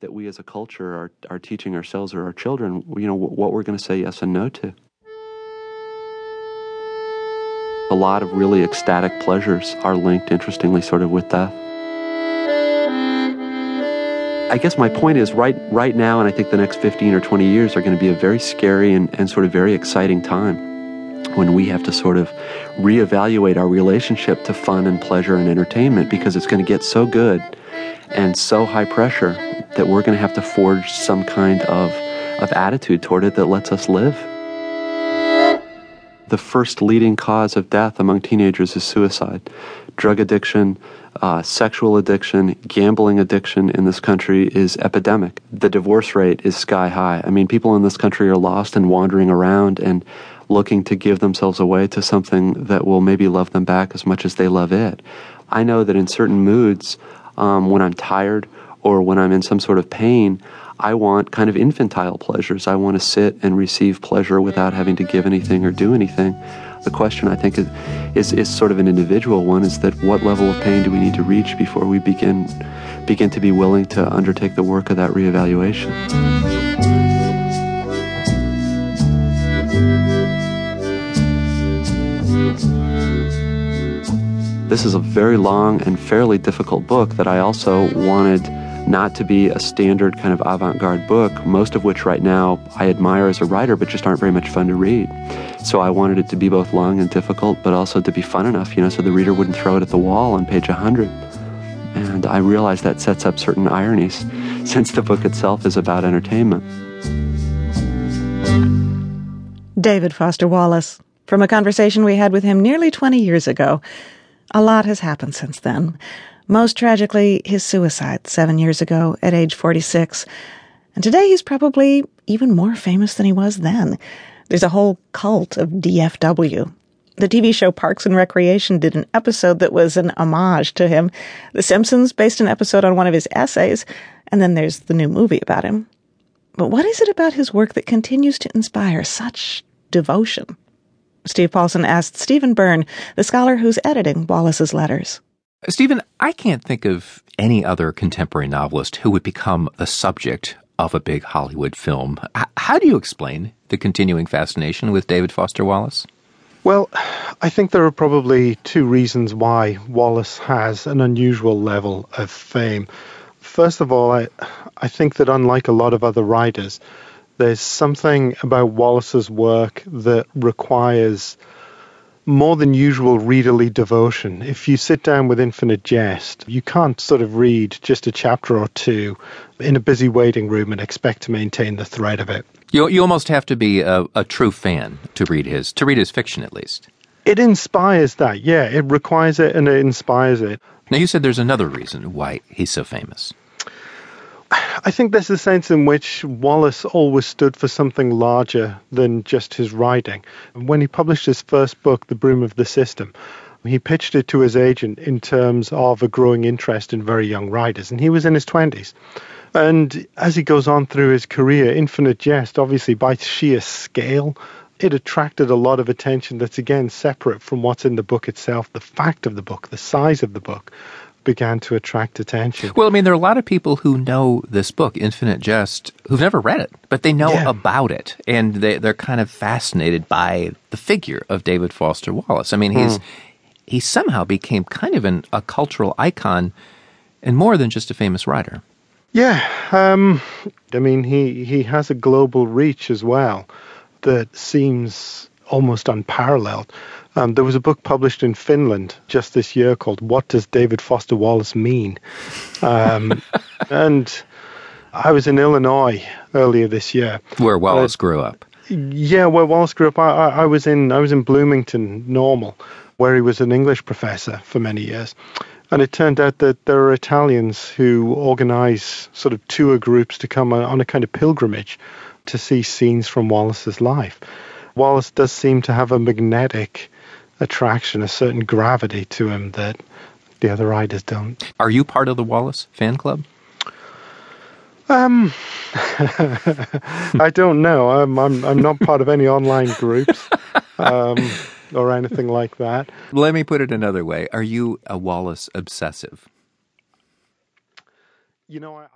that we as a culture are, are teaching ourselves or our children, you know, what we're going to say yes and no to. A lot of really ecstatic pleasures are linked, interestingly, sort of with death. I guess my point is right right now, and I think the next 15 or 20 years are going to be a very scary and, and sort of very exciting time when we have to sort of reevaluate our relationship to fun and pleasure and entertainment because it's going to get so good and so high pressure that we're going to have to forge some kind of, of attitude toward it that lets us live. The first leading cause of death among teenagers is suicide. Drug addiction, uh, sexual addiction, gambling addiction in this country is epidemic. The divorce rate is sky high. I mean, people in this country are lost and wandering around and looking to give themselves away to something that will maybe love them back as much as they love it. I know that in certain moods, um, when I'm tired or when I'm in some sort of pain, I want kind of infantile pleasures. I want to sit and receive pleasure without having to give anything or do anything. The question I think is, is, is sort of an individual one is that what level of pain do we need to reach before we begin begin to be willing to undertake the work of that reevaluation? This is a very long and fairly difficult book that I also wanted not to be a standard kind of avant garde book, most of which right now I admire as a writer, but just aren't very much fun to read. So I wanted it to be both long and difficult, but also to be fun enough, you know, so the reader wouldn't throw it at the wall on page 100. And I realize that sets up certain ironies, since the book itself is about entertainment. David Foster Wallace, from a conversation we had with him nearly 20 years ago. A lot has happened since then. Most tragically, his suicide seven years ago at age 46. And today he's probably even more famous than he was then. There's a whole cult of DFW. The TV show Parks and Recreation did an episode that was an homage to him. The Simpsons based an episode on one of his essays, and then there's the new movie about him. But what is it about his work that continues to inspire such devotion? Steve Paulson asked Stephen Burn, the scholar who's editing Wallace's letters. Stephen, I can't think of any other contemporary novelist who would become the subject of a big Hollywood film. H- how do you explain the continuing fascination with David Foster Wallace? Well, I think there are probably two reasons why Wallace has an unusual level of fame. First of all, I, I think that unlike a lot of other writers, there's something about Wallace's work that requires more than usual readerly devotion. If you sit down with Infinite Jest, you can't sort of read just a chapter or two in a busy waiting room and expect to maintain the thread of it. You, you almost have to be a, a true fan to read his to read his fiction at least. It inspires that, yeah. It requires it and it inspires it. Now you said there's another reason why he's so famous. I think there's a sense in which Wallace always stood for something larger than just his writing. When he published his first book, The Broom of the System, he pitched it to his agent in terms of a growing interest in very young writers, and he was in his 20s. And as he goes on through his career, Infinite Jest, obviously by sheer scale, it attracted a lot of attention that's again separate from what's in the book itself, the fact of the book, the size of the book began to attract attention. Well, I mean, there are a lot of people who know this book, Infinite Jest, who've never read it, but they know yeah. about it, and they, they're kind of fascinated by the figure of David Foster Wallace. I mean, he's mm. he somehow became kind of an, a cultural icon, and more than just a famous writer. Yeah, um, I mean, he he has a global reach as well that seems almost unparalleled. Um, there was a book published in Finland just this year called "What Does David Foster Wallace Mean?" Um, and I was in Illinois earlier this year, where Wallace uh, grew up. Yeah, where Wallace grew up. I, I, I was in I was in Bloomington Normal, where he was an English professor for many years. And it turned out that there are Italians who organize sort of tour groups to come on a kind of pilgrimage to see scenes from Wallace's life. Wallace does seem to have a magnetic attraction, a certain gravity to him that the other riders don't. Are you part of the Wallace fan club? Um, I don't know. I'm, I'm I'm not part of any online groups um, or anything like that. Let me put it another way: Are you a Wallace obsessive? You know, I.